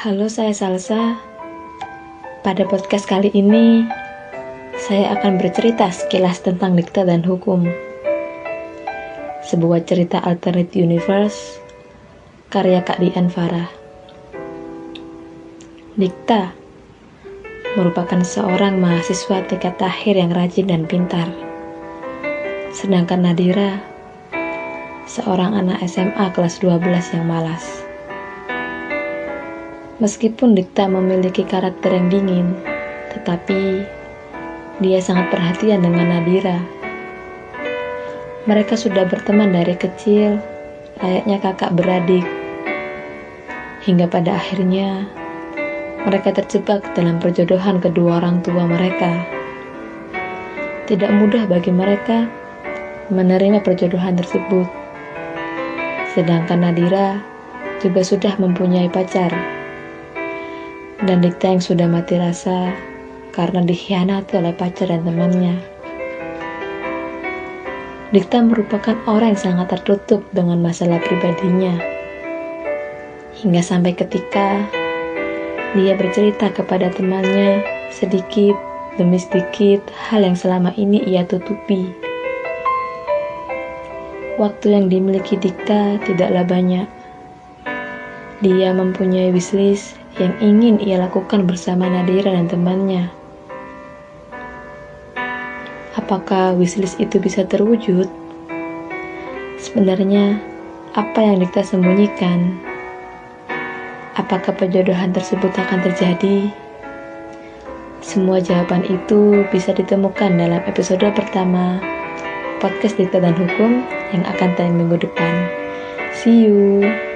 Halo, saya Salsa. Pada podcast kali ini, saya akan bercerita sekilas tentang dikta dan hukum. Sebuah cerita alternate universe karya Kak Dian Farah. Dikta merupakan seorang mahasiswa tingkat akhir yang rajin dan pintar. Sedangkan Nadira, seorang anak SMA kelas 12 yang malas. Meskipun Dikta memiliki karakter yang dingin, tetapi dia sangat perhatian dengan Nadira. Mereka sudah berteman dari kecil, layaknya kakak beradik. Hingga pada akhirnya, mereka terjebak dalam perjodohan kedua orang tua mereka. Tidak mudah bagi mereka menerima perjodohan tersebut. Sedangkan Nadira juga sudah mempunyai pacar dan Dikta yang sudah mati rasa karena dikhianati oleh pacar dan temannya. Dikta merupakan orang yang sangat tertutup dengan masalah pribadinya. Hingga sampai ketika dia bercerita kepada temannya sedikit demi sedikit hal yang selama ini ia tutupi. Waktu yang dimiliki Dikta tidaklah banyak. Dia mempunyai wishlist yang ingin ia lakukan bersama Nadira dan temannya. Apakah wishlist itu bisa terwujud? Sebenarnya, apa yang Dikta sembunyikan? Apakah perjodohan tersebut akan terjadi? Semua jawaban itu bisa ditemukan dalam episode pertama podcast Dikta dan Hukum yang akan tayang minggu depan. See you!